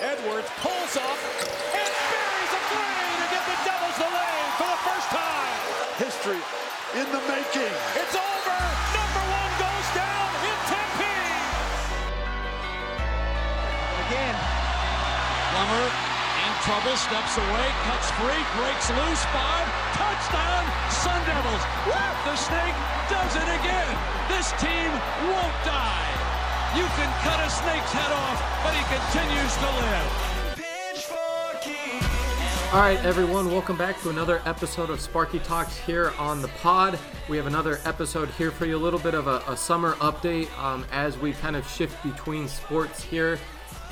Edwards pulls up and buries a three to give the Devils the lead for the first time. History in the making. It's over. Number one goes down in Tempe. Again, Plummer in trouble, steps away, cuts free, breaks loose, five, touchdown, Sun Devils. Woo! The snake does it again. This team won't die. You can cut a snake's head off, but he continues to live. All right, everyone, welcome back to another episode of Sparky Talks here on the pod. We have another episode here for you, a little bit of a, a summer update um, as we kind of shift between sports here.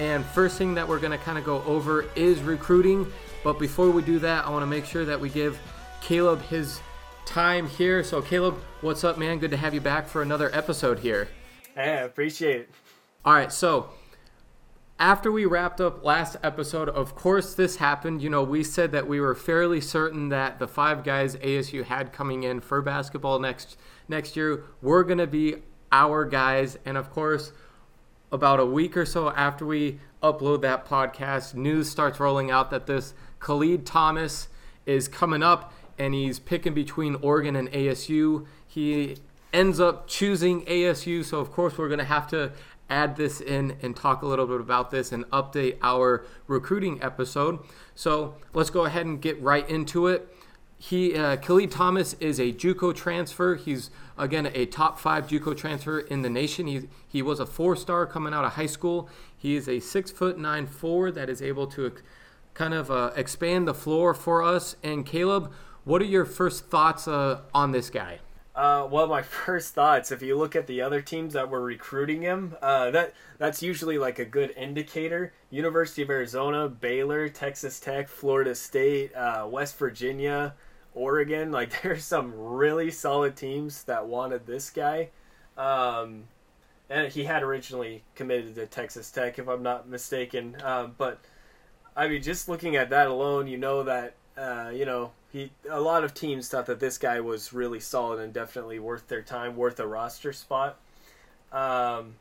And first thing that we're going to kind of go over is recruiting. But before we do that, I want to make sure that we give Caleb his time here. So, Caleb, what's up, man? Good to have you back for another episode here. Hey, I appreciate it. All right, so after we wrapped up last episode, of course, this happened. You know, we said that we were fairly certain that the five guys ASU had coming in for basketball next next year were going to be our guys, and of course, about a week or so after we upload that podcast, news starts rolling out that this Khalid Thomas is coming up, and he's picking between Oregon and ASU. He ends up choosing ASU, so of course we're going to have to add this in and talk a little bit about this and update our recruiting episode. So let's go ahead and get right into it. He uh, Khalid Thomas is a JUCO transfer. He's again a top five JUCO transfer in the nation. He he was a four star coming out of high school. He is a six foot nine four that is able to kind of uh, expand the floor for us. And Caleb, what are your first thoughts uh, on this guy? Uh, well, my first thoughts, if you look at the other teams that were recruiting him, uh, that that's usually like a good indicator. University of Arizona, Baylor, Texas Tech, Florida State, uh, West Virginia, Oregon. Like there's some really solid teams that wanted this guy. Um, and he had originally committed to Texas Tech, if I'm not mistaken. Um, but I mean, just looking at that alone, you know that uh, you know he a lot of teams thought that this guy was really solid and definitely worth their time, worth a roster spot. Um,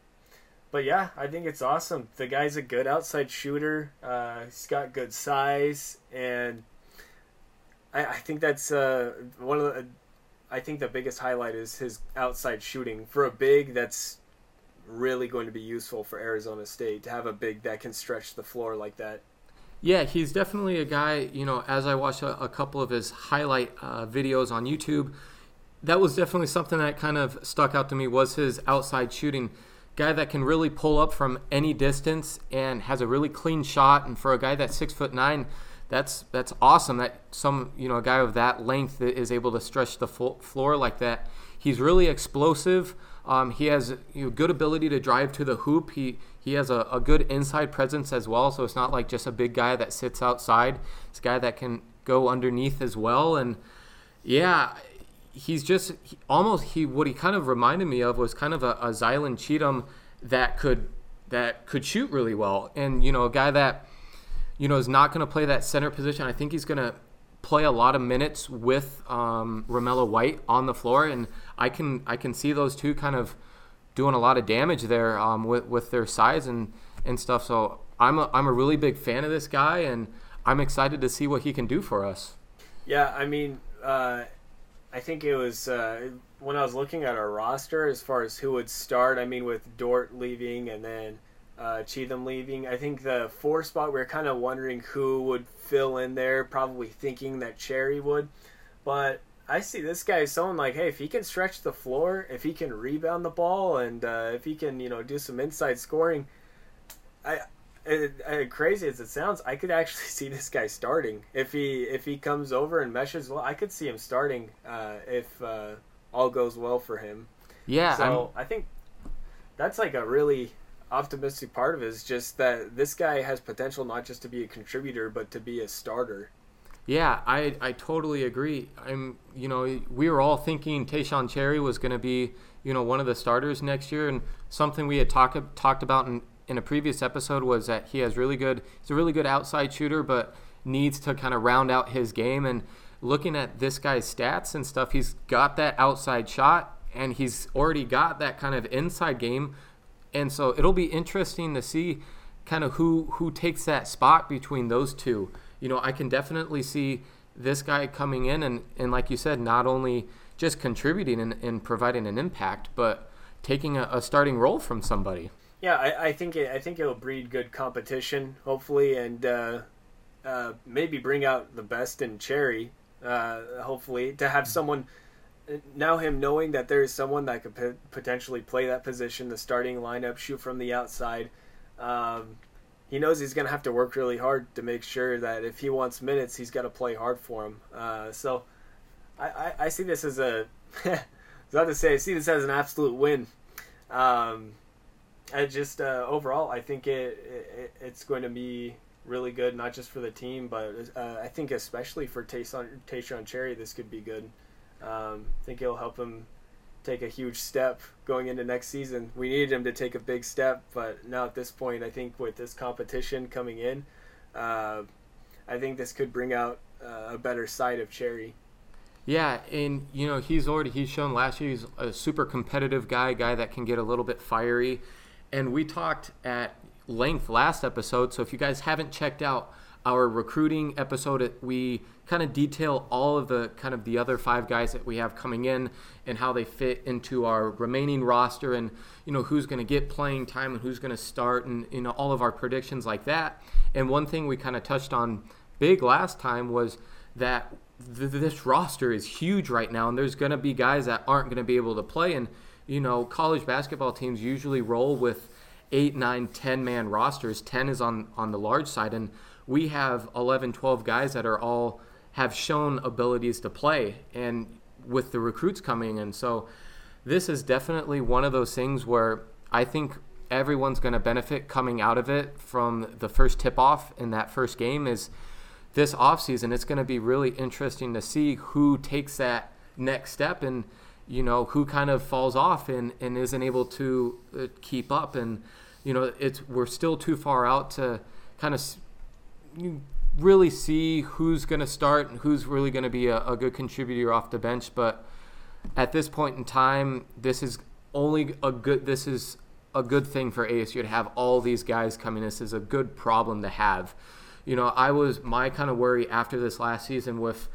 but yeah, I think it's awesome. The guy's a good outside shooter. Uh, he's got good size, and I, I think that's uh, one of the. I think the biggest highlight is his outside shooting for a big. That's really going to be useful for Arizona State to have a big that can stretch the floor like that. Yeah, he's definitely a guy, you know, as I watched a, a couple of his highlight uh, videos on YouTube, that was definitely something that kind of stuck out to me was his outside shooting. Guy that can really pull up from any distance and has a really clean shot. And for a guy that's six foot nine, that's that's awesome. That some you know a guy of that length is able to stretch the floor like that. He's really explosive. Um, he has you know, good ability to drive to the hoop. He he has a, a good inside presence as well. So it's not like just a big guy that sits outside. It's a guy that can go underneath as well. And yeah, he's just he, almost he what he kind of reminded me of was kind of a, a Zylan Cheatham that could that could shoot really well. And you know, a guy that you know is not going to play that center position. I think he's going to play a lot of minutes with um, Romello White on the floor, and I can I can see those two kind of doing a lot of damage there um, with with their size and and stuff. So I'm a, I'm a really big fan of this guy, and I'm excited to see what he can do for us. Yeah, I mean, uh, I think it was uh, when I was looking at our roster as far as who would start. I mean, with Dort leaving and then uh, Cheatham leaving, I think the four spot we are kind of wondering who would fill in there, probably thinking that Cherry would, but I see this guy as someone like, hey, if he can stretch the floor, if he can rebound the ball, and uh, if he can, you know, do some inside scoring, I, crazy as it sounds, I could actually see this guy starting if he if he comes over and meshes well. I could see him starting uh, if uh, all goes well for him. Yeah. So I'm... I think that's like a really optimistic part of it is just that this guy has potential not just to be a contributor but to be a starter. Yeah, I, I totally agree. I'm you know we were all thinking Taeshon Cherry was going to be you know one of the starters next year, and something we had talked talked about in, in a previous episode was that he has really good he's a really good outside shooter, but needs to kind of round out his game. And looking at this guy's stats and stuff, he's got that outside shot, and he's already got that kind of inside game, and so it'll be interesting to see kind of who who takes that spot between those two. You know, I can definitely see this guy coming in and, and like you said, not only just contributing and, and providing an impact, but taking a, a starting role from somebody. Yeah, I, I think it, I think it'll breed good competition, hopefully, and uh, uh, maybe bring out the best in Cherry. Uh, hopefully, to have someone now him knowing that there is someone that could p- potentially play that position, the starting lineup, shoot from the outside. Um, he knows he's going to have to work really hard to make sure that if he wants minutes, he's got to play hard for him. Uh, so I, I, I, see this as a, was to say, I see this as an absolute win. Um, I just uh, overall, I think it, it, it's going to be really good, not just for the team, but uh, I think especially for Taeshon, Taeshon Cherry, this could be good. Um, I think it'll help him take a huge step going into next season. We needed him to take a big step, but now at this point, I think with this competition coming in, uh, I think this could bring out uh, a better side of Cherry. Yeah, and you know he's already he's shown last year he's a super competitive guy, guy that can get a little bit fiery, and we talked at length last episode. So if you guys haven't checked out our recruiting episode, we kind of detail all of the kind of the other five guys that we have coming in and how they fit into our remaining roster and you know who's going to get playing time and who's going to start and you know all of our predictions like that. And one thing we kind of touched on big last time was that th- this roster is huge right now and there's going to be guys that aren't going to be able to play and you know college basketball teams usually roll with eight, nine, ten man rosters. Ten is on on the large side, and we have 11, 12 guys that are all have shown abilities to play, and with the recruits coming in, so this is definitely one of those things where I think everyone's going to benefit coming out of it from the first tip off in that first game is this offseason it's going to be really interesting to see who takes that next step and you know who kind of falls off and, and isn't able to uh, keep up. And you know, it's we're still too far out to kind of you really see who's going to start and who's really going to be a, a, good contributor off the bench. But at this point in time, this is only a good. This is a good thing for ASU to have all these guys coming. This is a good problem to have. You know, I was my kind of worry after this last season with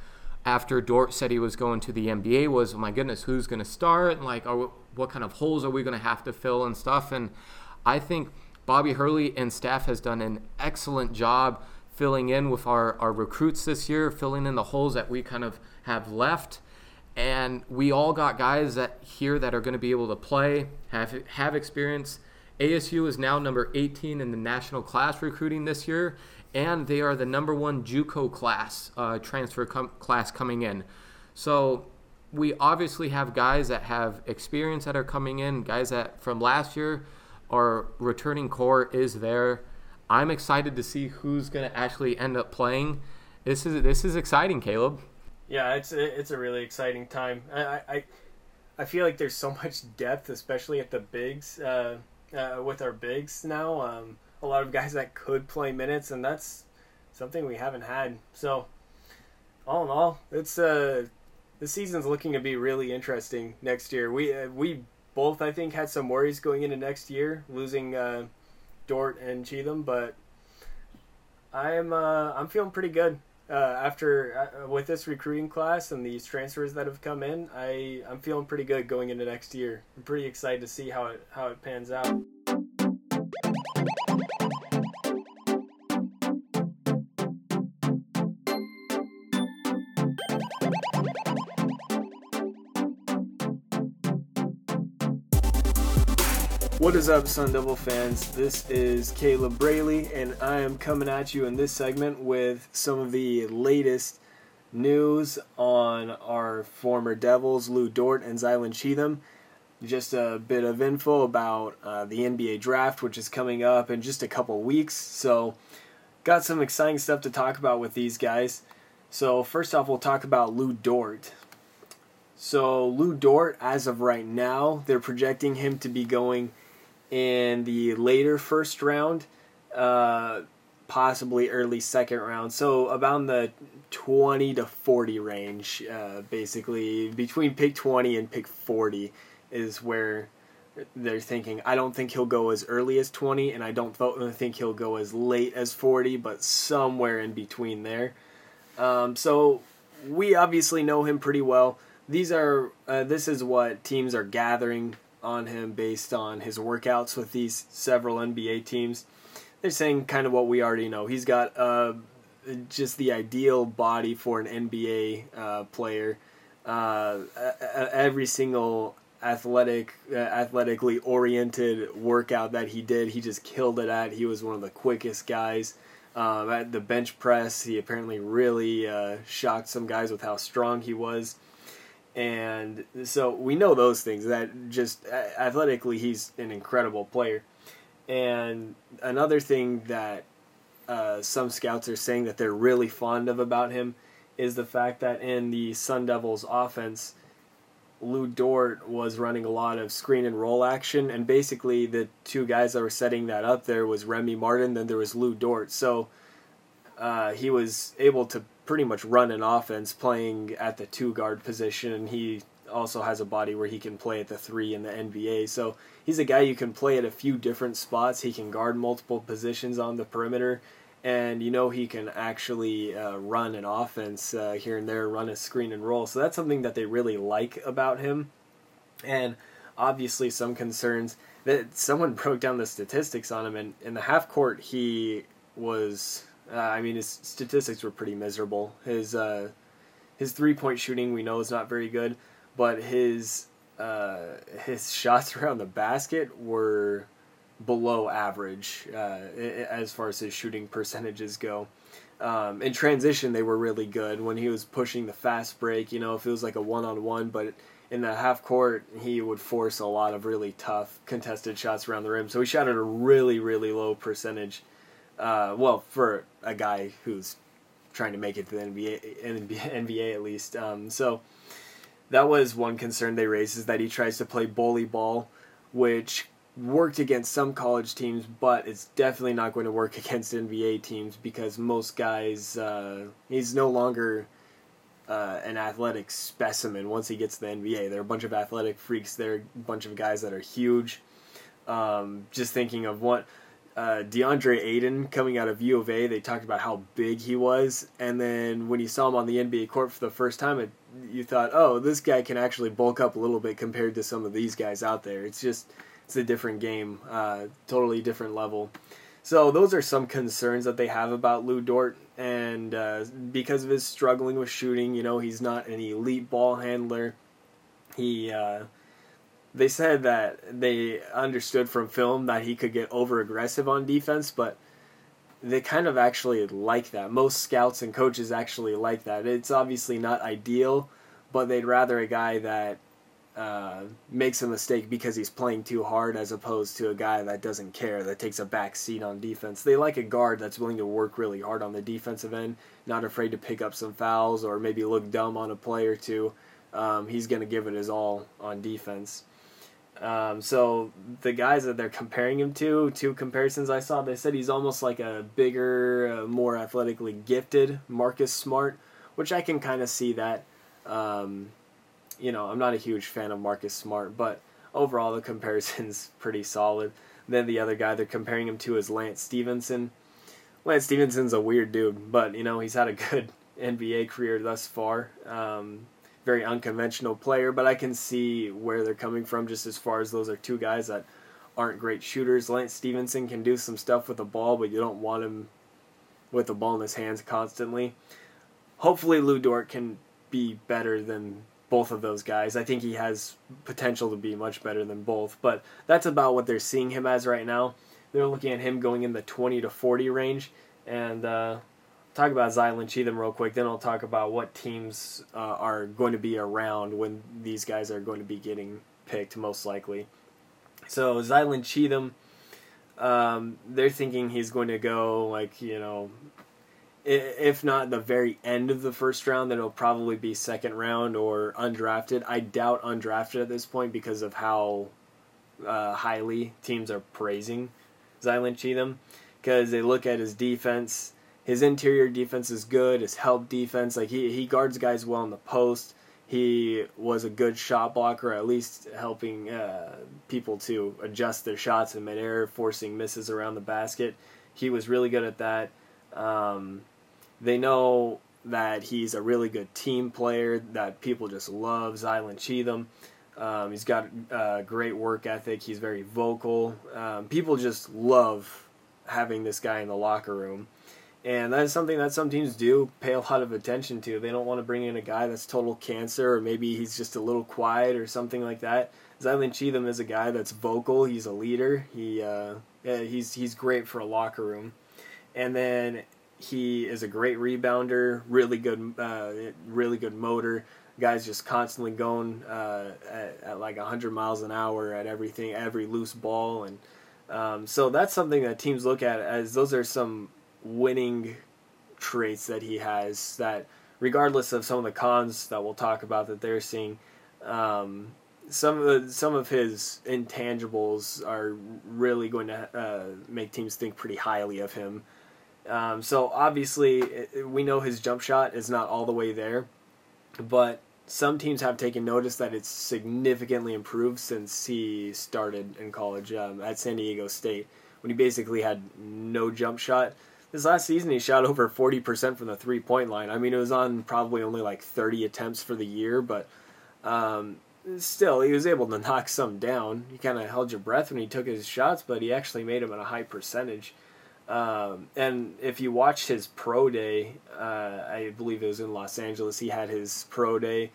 after Dort said he was going to the NBA was, oh my goodness, who's going to start and like, are, what kind of holes are we going to have to fill and stuff. And I think Bobby Hurley and staff has done an excellent job filling in with our, our recruits this year, filling in the holes that we kind of have left. And we all got guys that here that are going to be able to play, have have experience. ASU is now number 18 in the national class recruiting this year, and they are the number one JUCO class uh, transfer com- class coming in. So we obviously have guys that have experience that are coming in, guys that from last year our returning core is there. I'm excited to see who's going to actually end up playing. This is this is exciting, Caleb. Yeah, it's it's a really exciting time. I, I I feel like there's so much depth, especially at the bigs. Uh, uh, with our bigs now, um, a lot of guys that could play minutes, and that's something we haven't had. So, all in all, it's uh, the season's looking to be really interesting next year. We uh, we both I think had some worries going into next year, losing uh, Dort and Cheatham, but I'm uh, I'm feeling pretty good uh, after uh, with this recruiting class and these transfers that have come in. I I'm feeling pretty good going into next year. I'm pretty excited to see how it how it pans out. What is up, Sun Devil fans? This is Caleb Braley, and I am coming at you in this segment with some of the latest news on our former Devils, Lu Dort and Zylan Cheatham. Just a bit of info about uh, the NBA draft, which is coming up in just a couple weeks. So, got some exciting stuff to talk about with these guys. So, first off, we'll talk about Lu Dort. So, Lu Dort, as of right now, they're projecting him to be going in the later first round, uh, possibly early second round. So about the 20 to 40 range, uh, basically between pick 20 and pick 40 is where they're thinking I don't think he'll go as early as 20, and I don't think he'll go as late as 40, but somewhere in between there. Um, so we obviously know him pretty well. These are uh, this is what teams are gathering on him based on his workouts with these several NBA teams. They're saying kind of what we already know. He's got uh, just the ideal body for an NBA uh, player. Uh, every single athletic, uh, athletically oriented workout that he did, he just killed it at. He was one of the quickest guys. Um, at the bench press, he apparently really uh, shocked some guys with how strong he was. And so we know those things that just athletically, he's an incredible player. And another thing that uh, some scouts are saying that they're really fond of about him is the fact that in the Sun Devils offense, Lu Dort was running a lot of screen and roll action, and basically the two guys that were setting that up there was Remy Martin, then there was Lu Dort. So uh, he was able to pretty much run an offense playing at the two guard position, and he also has a body where he can play at the three in the NBA. So he's a guy you can play at a few different spots. He can guard multiple positions on the perimeter, and you know he can actually uh, run an offense uh, here and there, run a screen and roll. So that's something that they really like about him, and obviously some concerns that someone broke down the statistics on him, and in the half court he was. Uh, I mean, his statistics were pretty miserable. His uh, his three point shooting we know is not very good, but his uh, his shots around the basket were below average uh, as far as his shooting percentages go. Um, in transition, they were really good when he was pushing the fast break. You know, if it was like a one on one, but in the half court, he would force a lot of really tough contested shots around the rim. So he shot at a really, really low percentage. Uh, well, for a guy who's trying to make it to the NBA, NBA at least. Um, so that was one concern they raised is that he tries to play bully ball, which worked against some college teams, but it's definitely not going to work against NBA teams because most guys, uh, he's no longer uh, an athletic specimen once he gets to the NBA. There are a bunch of athletic freaks there, a bunch of guys that are huge. Um, just thinking of what uh, DeAndre Ayton coming out of U of A, they talked about how big he was, and then when you saw him on the NBA court for the first time, it, you thought, oh, this guy can actually bulk up a little bit compared to some of these guys out there. It's just it's a different game, uh, totally different level. So those are some concerns that they have about Lu Dort, and uh, because of his struggling with shooting, you know, he's not an elite ball handler. He, uh, they said that they understood from film that he could get over aggressive on defense, but they kind of actually like that. Most scouts and coaches actually like that. It's obviously not ideal, but they'd rather a guy that uh, makes a mistake because he's playing too hard as opposed to a guy that doesn't care, that takes a back seat on defense. They like a guard that's willing to work really hard on the defensive end, not afraid to pick up some fouls or maybe look dumb on a play or two. Um, he's going to give it his all on defense. Um, so the guys that they're comparing him to, two comparisons I saw, they said he's almost like a bigger, uh, more athletically gifted Marcus Smart, which I can kind of see that. Um, you know, I'm not a huge fan of Marcus Smart, but overall the comparison's pretty solid. Then the other guy they're comparing him to is Lance Stephenson. Lance Stephenson's a weird dude, but you know he's had a good NBA career thus far. Um, very unconventional player, but I can see where they're coming from just as far as those are two guys that aren't great shooters. Lance Stephenson can do some stuff with the ball, but you don't want him with the ball in his hands constantly. Hopefully, Lu Dort can be better than both of those guys. I think he has potential to be much better than both, but that's about what they're seeing him as right now. They're looking at him going in the 20 to 40 range, and uh, talk about Zylan Cheatham real quick. Then I'll talk about what teams uh, are going to be around when these guys are going to be getting picked, most likely. So Zylan Cheatham, um, they're thinking he's going to go like you know if not the very end of the first round, then it'll probably be second round or undrafted. I doubt undrafted at this point because of how uh, highly teams are praising Zylan Cheatham because they look at his defense. His interior defense is good. His help defense, like he he guards guys well in the post. he was a good shot blocker, at least helping uh, people to adjust their shots in midair, forcing misses around the basket. He was really good at that. Um, they know that he's a really good team player that people just love. Zylan Cheatham. Um, he's got a great work ethic. He's very vocal. Um, people just love having this guy in the locker room. And that is something that some teams do pay a lot of attention to. They don't want to bring in a guy that's total cancer, or maybe he's just a little quiet or something like that. Zylan Cheatham is a guy that's vocal. He's a leader. He uh, he's he's great for a locker room. And then he is a great rebounder, really good, uh, really good motor. Guy's just constantly going uh, at, at, like 100 miles an hour at everything, every loose ball, and um, so that's something that teams look at as those are some winning traits that he has that regardless of some of the cons that we'll talk about that they're seeing um, some of the, some of his intangibles are really going to uh, make teams think pretty highly of him. Um, so obviously, it, we know his jump shot is not all the way there, but some teams have taken notice that it's significantly improved since he started in college um, at San Diego State when he basically had no jump shot this last season he shot over 40% from the three point line. I mean, it was on probably only like 30 attempts for the year, but um, still, he was able to knock some down. He kind of held your breath when he took his shots, but he actually made them at a high percentage. Um, and if you watched his pro day, uh, I believe it was in Los Angeles, he had his pro day.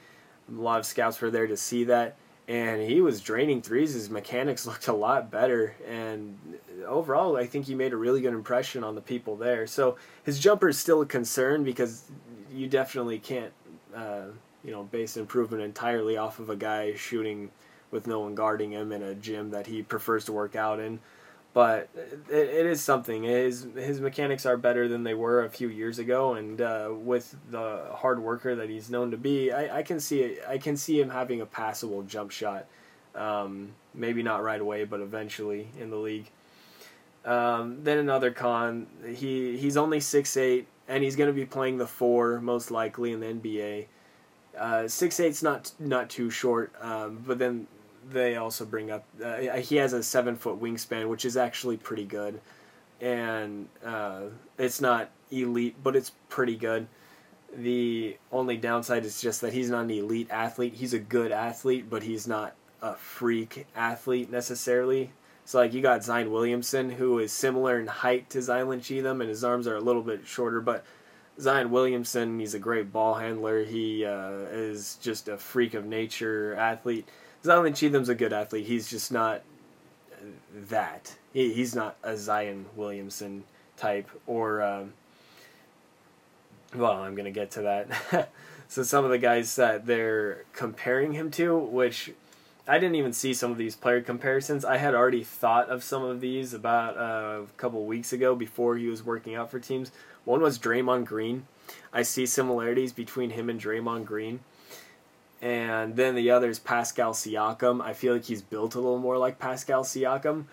A lot of scouts were there to see that and he was draining threes. His mechanics looked a lot better, and overall, I think he made a really good impression on the people there. So his jumper is still a concern because you definitely can't, uh, you know, base improvement entirely off of a guy shooting with no one guarding him in a gym that he prefers to work out in but it, it is something. His his mechanics are better than they were a few years ago, and uh, with the hard worker that he's known to be, I, I can see I can see him having a passable jump shot. Um, maybe not right away, but eventually in the league. Um, then another con, he he's only six eight, and he's going to be playing the four most likely in the NBA. Uh, six eight's not not too short, um, but then they also bring up uh, he has a seven foot wingspan, which is actually pretty good, and uh, it's not elite, but it's pretty good. The only downside is just that he's not an elite athlete. He's a good athlete, but he's not a freak athlete necessarily. So like you got Zion Williamson, who is similar in height to Zylan Cheatham, and his arms are a little bit shorter, but Zion Williamson, he's a great ball handler. He uh, is just a freak of nature athlete. Zylan Cheatham's a good athlete. He's just not that. He, he's not a Zion Williamson type or. Um, well, I'm gonna get to that. so some of the guys that they're comparing him to, which I didn't even see some of these player comparisons. I had already thought of some of these about uh, a couple weeks ago before he was working out for teams. One was Draymond Green. I see similarities between him and Draymond Green and then the other is Pascal Siakam. I feel like he's built a little more like Pascal Siakam,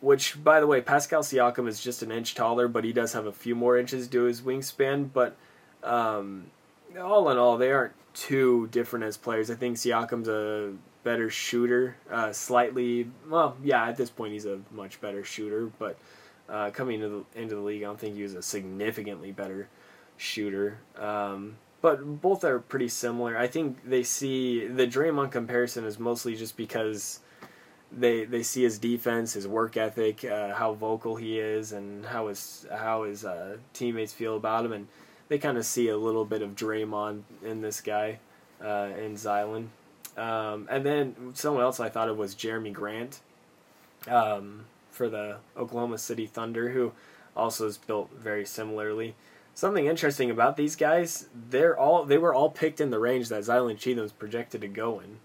which, by the way, Pascal Siakam is just an inch taller, but he does have a few more inches to his wingspan. But um, all in all, they aren't too different as players. I think Siakam's a better shooter, uh, slightly. Well, yeah, at this point he's a much better shooter, but uh, coming into the, into the league, I don't think he was a significantly better shooter. Um, but both are pretty similar. I think they see the Draymond comparison is mostly just because they they see his defense, his work ethic, uh, how vocal he is, and how his how his uh, teammates feel about him, and they kind of see a little bit of Draymond in this guy, uh, in Zylan. Um, and then someone else I thought of was Jerami Grant, um, for the Oklahoma City Thunder, who also is built very similarly something interesting about these guys, they're all they were all picked in the range that Zylan Cheatham's projected to go in.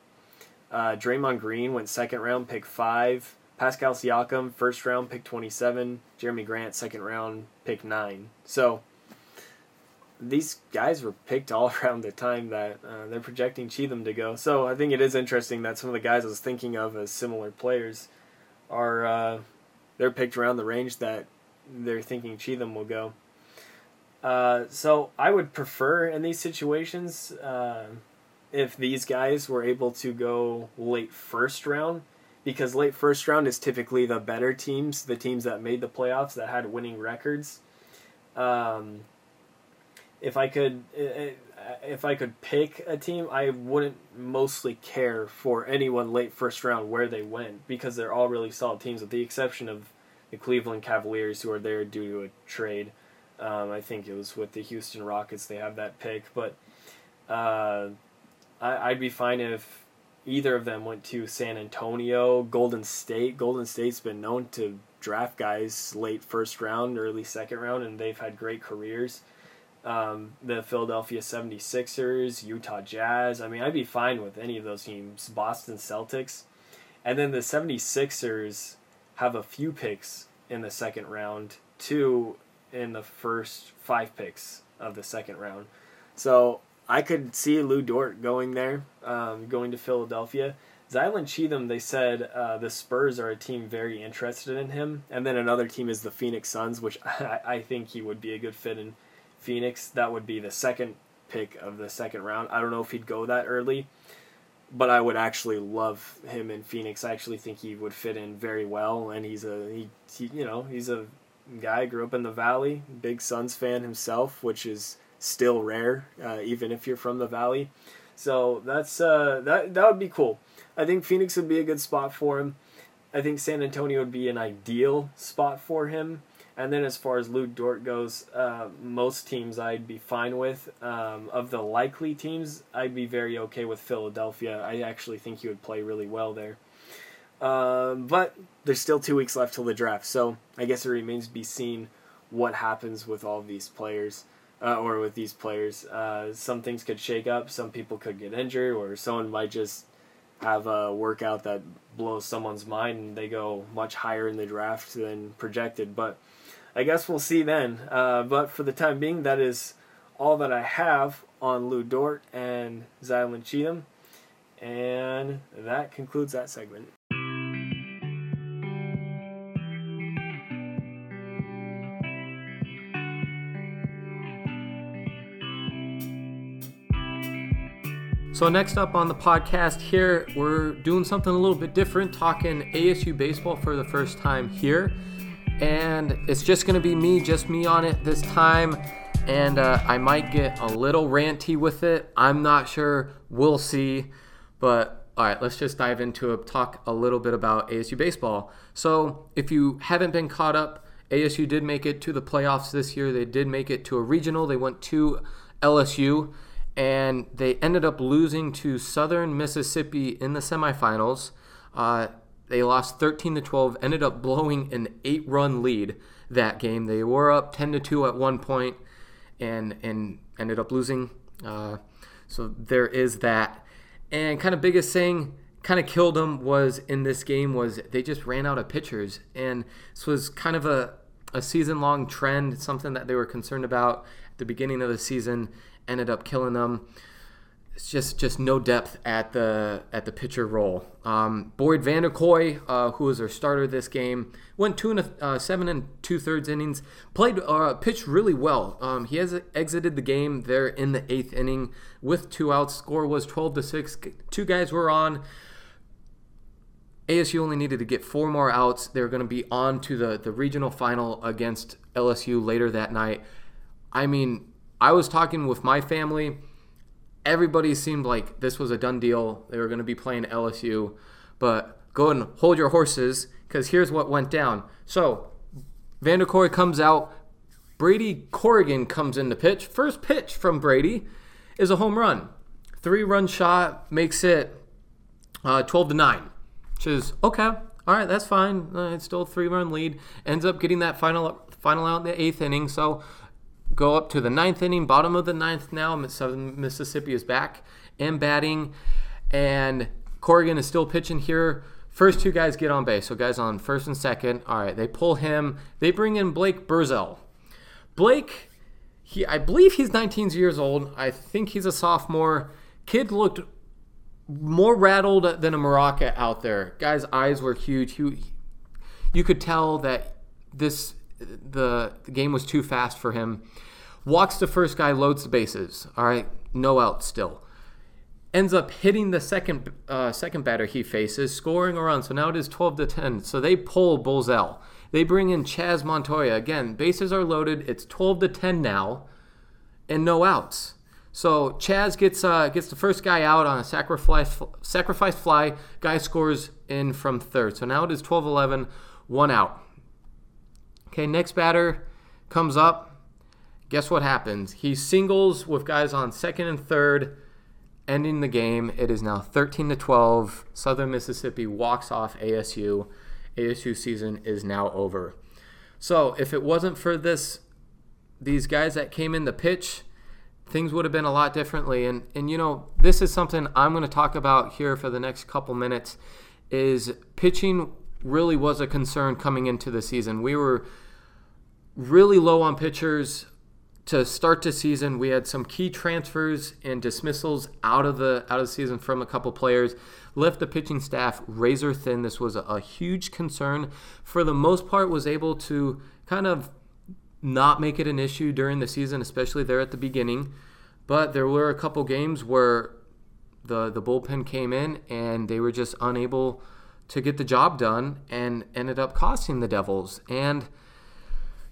Uh, Draymond Green went second round, pick five. Pascal Siakam, first round, pick 27. Jerami Grant, second round, pick nine. So these guys were picked all around the time that uh, they're projecting Cheatham to go. So I think it is interesting that some of the guys I was thinking of as similar players are uh, they're picked around the range that they're thinking Cheatham will go. Uh, so I would prefer in these situations uh, if these guys were able to go late first round, because late first round is typically the better teams, the teams that made the playoffs that had winning records. Um, if I could, if I could pick a team, I wouldn't mostly care for anyone late first round where they went because they're all really solid teams, with the exception of the Cleveland Cavaliers, who are there due to a trade. Um, I think it was with the Houston Rockets they have that pick, but uh, I, I'd be fine if either of them went to San Antonio, Golden State. Golden State's been known to draft guys late first round, early second round, and they've had great careers. Um, the Philadelphia 76ers, Utah Jazz. I mean, I'd be fine with any of those teams. Boston Celtics. And then the 76ers have a few picks in the second round, two in the first five picks of the second round. So I could see Lu Dort going there, um, going to Philadelphia. Zylan Cheatham, they said uh, the Spurs are a team very interested in him, and then another team is the Phoenix Suns, which I, I think he would be a good fit in Phoenix. That would be the second pick of the second round. I don't know if he'd go that early, but I would actually love him in Phoenix. I actually think he would fit in very well, and he's a he, he you know he's a guy grew up in the Valley, big Suns fan himself, which is still rare, uh, even if you're from the Valley. So that's uh, that that would be cool. I think Phoenix would be a good spot for him. I think San Antonio would be an ideal spot for him. And then as far as Lu Dort goes, uh, most teams I'd be fine with. Um, of the likely teams, I'd be very okay with Philadelphia. I actually think he would play really well there. Um, but there's still two weeks left till the draft, so I guess it remains to be seen what happens with all these players. Uh, or with these players, uh, some things could shake up. Some people could get injured, or someone might just have a workout that blows someone's mind and they go much higher in the draft than projected. But I guess we'll see then. Uh, but for the time being, that is all that I have on Lu Dort and Zylan Cheatham. And that concludes that segment. So, next up on the podcast here, we're doing something a little bit different, talking ASU baseball for the first time here and it's just going to be me, just me on it this time. And uh, I might get a little ranty with it. I'm not sure. We'll see. But all right, let's just dive into it, talk a little bit about ASU baseball. So, if you haven't been caught up, ASU did make it to the playoffs this year. They did make it to a regional. They went to LSU and they ended up losing to Southern Mississippi in the semifinals. Uh, they lost 13 to 12, ended up blowing an eight run lead that game. They were up 10 to 2 at one point and, and ended up losing. Uh, so there is that. And kind of biggest thing kind of killed them was in this game was they just ran out of pitchers. And this was kind of a, a season long trend, something that they were concerned about the beginning of the season, ended up killing them it's just just no depth at the at the pitcher role. Um, Boyd Vanderkooi, uh, who was our starter this game, went two and a, uh, seven and two thirds innings. Played uh, pitched really well. Um, he has exited the game there in the eighth inning with two outs. Score was twelve to six. Two guys were on. ASU only needed to get four more outs. They're going to be on to the the regional final against LSU later that night. I mean, I was talking with my family everybody seemed like this was a done deal. They were going to be playing LSU, but go and hold your horses because here's what went down. So Vanderkooi comes out. Brady Corrigan comes in to pitch. First pitch from Brady is a home run. Three run shot makes it uh, 12 to 9, which is okay. All right, that's fine. Uh, it's still a three run lead. Ends up getting that final final out in the eighth inning. So go up to the ninth inning, bottom of the ninth now. Southern Mississippi is back and batting, and Corrigan is still pitching here. First two guys get on base, so guys on first and second. All right, they pull him. They bring in Blake Burzell. Blake, he I believe he's 19 years old. I think he's a sophomore. Kid looked more rattled than a maraca out there. Guy's eyes were huge. He, you could tell that this the, the game was too fast for him. Walks the first guy, loads the bases. All right, no out still. ends up hitting the second uh, second batter he faces, scoring a run. So now it is 12 to 10. So they pull Burzell. They bring in Chas Montoya. Again, bases are loaded. It's 12 to 10 now, and no outs. So Chas gets uh, gets the first guy out on a sacrifice sacrifice fly. Guy scores in from third. So now it is 12-11, one out. Okay, next batter comes up. Guess what happens? He singles with guys on second and third, ending the game. It is now 13 to 12. Southern Mississippi walks off ASU. ASU season is now over. So if it wasn't for this, these guys that came in the pitch, things would have been a lot differently. And and you know, this is something I'm going to talk about here for the next couple minutes. Is pitching really was a concern coming into the season. We were really low on pitchers to start the season. We had some key transfers and dismissals out of the out of the season from a couple players. Left the pitching staff razor thin. This was a, a huge concern. For the most part, was able to kind of not make it an issue during the season, especially there at the beginning. But there were a couple games where the the bullpen came in and they were just unable to get the job done and ended up costing the Devils. And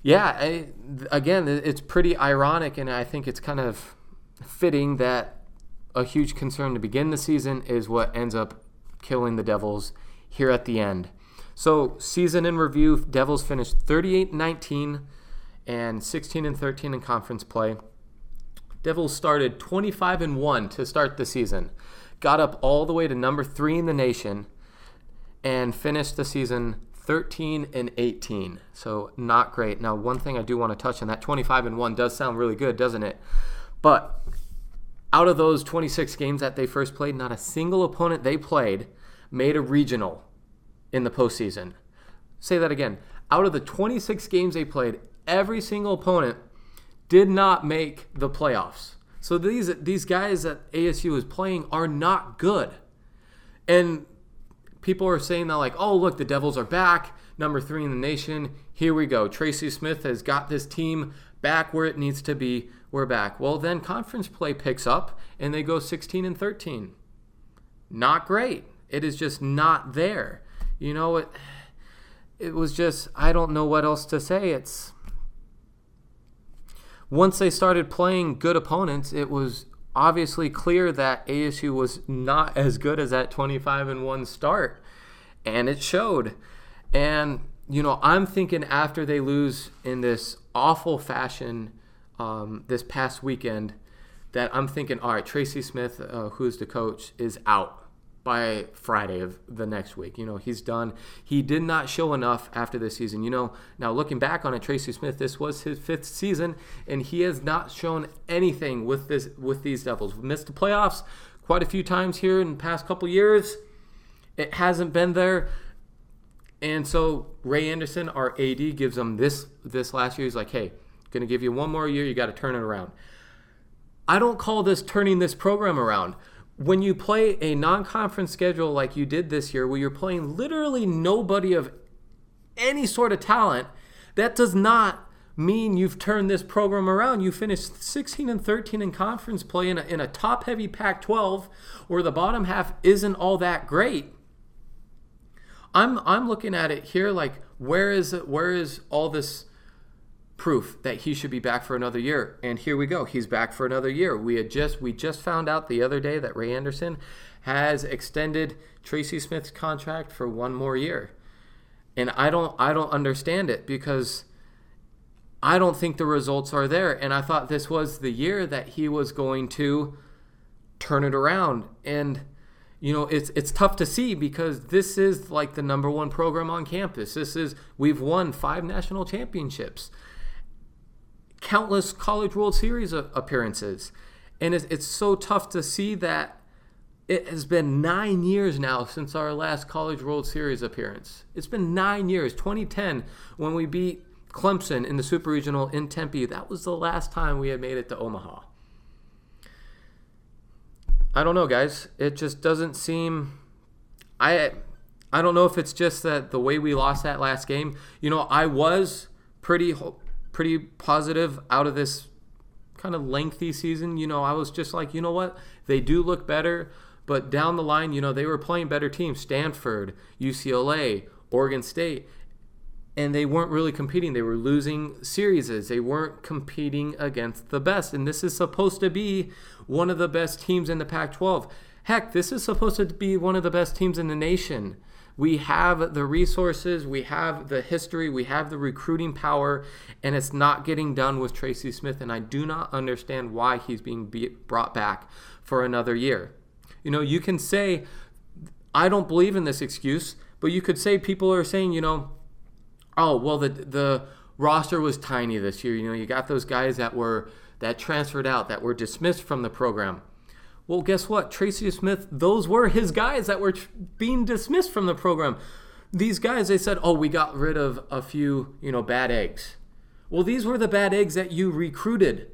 yeah, I, again, it's pretty ironic, and I think it's kind of fitting that a huge concern to begin the season is what ends up killing the Devils here at the end. So, season in review, Devils finished 38 19 and 16 and 13 in conference play. Devils started 25 and 1 to start the season, got up all the way to number 3 in the nation and finished the season 13 and 18. So not great. Now, one thing I do want to touch on that 25 and 1 does sound really good, doesn't it? But out of those 26 games that they first played, not a single opponent they played made a regional in the postseason. Say that again. Out of the 26 games they played, every single opponent did not make the playoffs. So these these guys that ASU is playing are not good. And people are saying that like, oh look, the Devils are back, number three in the nation. Here we go. Tracy Smith has got this team back where it needs to be. We're back. Well, then conference play picks up and they go 16 and 13. Not great. It is just not there. You know it. It was just I don't know what else to say. It's once they started playing good opponents, it was obviously clear that ASU was not as good as that 25 and 1 start and it showed. And you know I'm thinking after they lose in this awful fashion um, this past weekend that I'm thinking all right Tracy Smith uh, who's the coach is out by Friday of the next week. You know, he's done. He did not show enough after this season. You know, now looking back on it, Tracy Smith, this was his fifth season, and he has not shown anything with this with these Devils. Missed the playoffs quite a few times here in the past couple years. It hasn't been there. And so Ray Anderson, our AD, gives him this this last year. He's like, hey, gonna give you one more year, you gotta turn it around. I don't call this turning this program around when you play a non-conference schedule like you did this year where you're playing literally nobody of any sort of talent that does not mean you've turned this program around. You finished 16 and 13 in conference play in a, in a top heavy pac 12 where the bottom half isn't all that great. I'm i'm looking at it here like where is where is all this proof that he should be back for another year. And here we go. He's back for another year. We had just we just found out the other day that Ray Anderson has extended Tracy Smith's contract for one more year. And I don't I don't understand it because I don't think the results are there. And I thought this was the year that he was going to turn it around. And you know, it's it's tough to see because this is like the number one program on campus. This is we've won five national championships countless College World Series uh, appearances. And it's, it's so tough to see that it has been nine years now since our last College World Series appearance. It's been nine years. 2010, when we beat Clemson in the Super Regional in Tempe, that was the last time we had made it to Omaha. I don't know, guys. It just doesn't seem. I I don't know if it's just that the way we lost that last game. You know, I was pretty pretty positive out of this kind of lengthy season, you know, I was just like, you know what? They do look better, but down the line, you know, they were playing better teams Stanford, UCLA, Oregon State. And they weren't really competing. They were losing series. They weren't competing against the best. And this is supposed to be one of the best teams in the Pac 12. Heck, this is supposed to be one of the best teams in the nation. We have the resources, we have the history, we have the recruiting power, and it's not getting done with Tracy Smith. And I do not understand why he's being be- brought back for another year. You know, you can say, I don't believe in this excuse, but you could say people are saying, you know, oh, well, the, the roster was tiny this year. You know, you got those guys that were that transferred out, that were dismissed from the program. Well, guess what? Tracy Smith, those were his guys that were being dismissed from the program. These guys, they said, oh, we got rid of a few, you know, bad eggs. Well, these were the bad eggs that you recruited.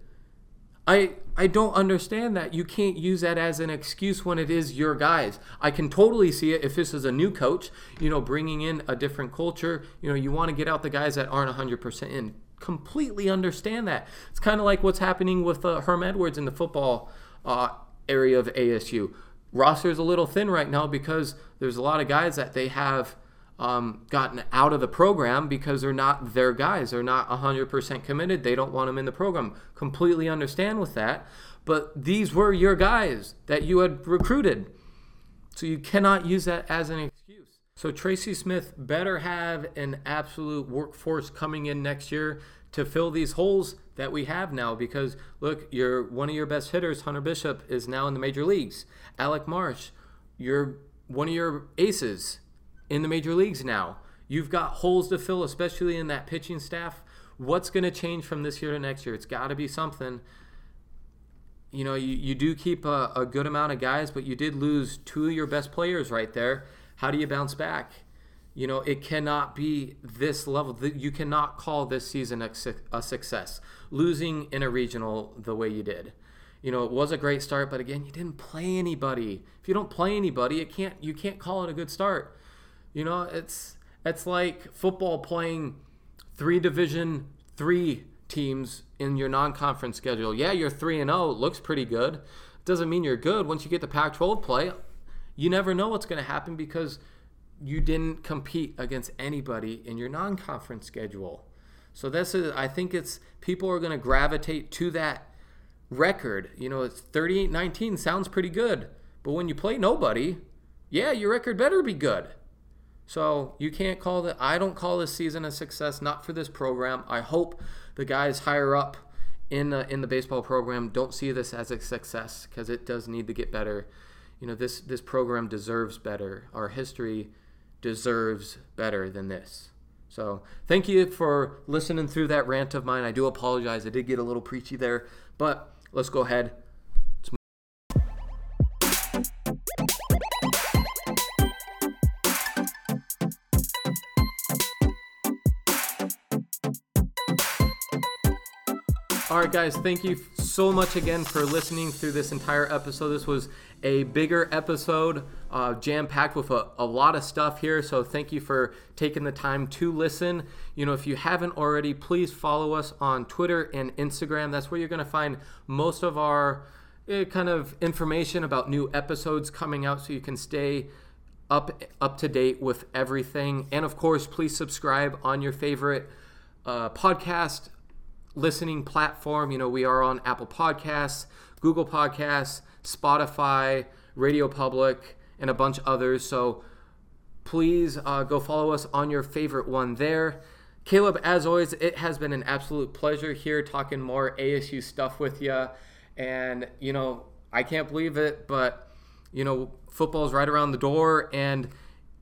I I don't understand that. You can't use that as an excuse when it is your guys. I can totally see it if this is a new coach, you know, bringing in a different culture. You know, you want to get out the guys that aren't 100% in. Completely understand that. It's kind of like what's happening with uh, Herm Edwards in the football uh, area of ASU. Roster is a little thin right now because there's a lot of guys that they have um, gotten out of the program because they're not their guys. They're not 100% committed. They don't want them in the program. Completely understand with that. But these were your guys that you had recruited. So you cannot use that as an excuse. So Tracy Smith better have an absolute workforce coming in next year to fill these holes that we have now because look, your one of your best hitters, Hunter Bishop, is now in the major leagues. Alec Marsh, you're one of your aces in the major leagues now. You've got holes to fill, especially in that pitching staff. What's going to change from this year to next year? It's got to be something. You know, you, you do keep a, a good amount of guys, but you did lose two of your best players right there. How do you bounce back? You know, it cannot be this level. You cannot call this season a, success. Losing in a regional the way you did. You know, it was a great start, but again, you didn't play anybody. If you don't play anybody, it can't you can't call it a good start. You know, it's it's like football playing three division 3 teams in your non-conference schedule. Yeah, you're 3 and 0, looks pretty good. Doesn't mean you're good once you get the Pac-12 play. You never know what's going to happen because you didn't compete against anybody in your non-conference schedule. So this is I think it's people are going to gravitate to that record. You know, it's 38-19 sounds pretty good, but when you play nobody, yeah, your record better be good. So you can't call that I don't call this season a success not for this program. I hope the guys higher up in the, in the baseball program don't see this as a success because it does need to get better. You know, this this program deserves better. Our history deserves better than this. So thank you for listening through that rant of mine. I do apologize. I did get a little preachy there, but let's go ahead. All right, guys, thank you so much again for listening through this entire episode. This was a bigger episode, uh, jam packed with a, a, lot of stuff here. So thank you for taking the time to listen. You know, if you haven't already, please follow us on Twitter and Instagram. That's where you're going to find most of our uh, kind of information about new episodes coming out so you can stay up up to date with everything. And of course, please subscribe on your favorite uh, podcast listening platform. You know, we are on Apple Podcasts, Google Podcasts, Spotify, Radio Public, and a bunch others. So please uh, go follow us on your favorite one there. Caleb, as always, it has been an absolute pleasure here talking more ASU stuff with you. And, you know, I can't believe it, but, you know, football's right around the door. And,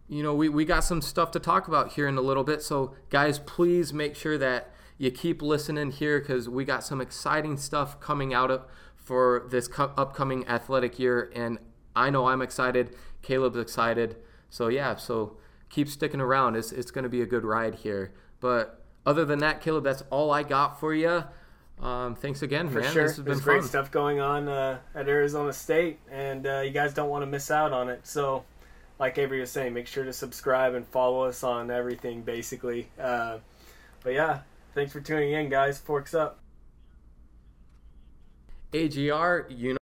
you know, we, we got some stuff to talk about here in a little bit. So, guys, please make sure that you keep listening here because we got some exciting stuff coming out of for this cu- upcoming athletic year. And I know I'm excited. Caleb's excited. So, yeah, so keep sticking around. It's, it's going to be a good ride here. But other than that, Caleb, that's all I got for you. Um, thanks again, for man. sure. This has There's been great fun. stuff going on uh, at Arizona State, and uh, you guys don't want to miss out on it. So, like Avery was saying, make sure to subscribe and follow us on everything, basically. Uh, but yeah, thanks for tuning in, guys. Forks up. AGR, you know.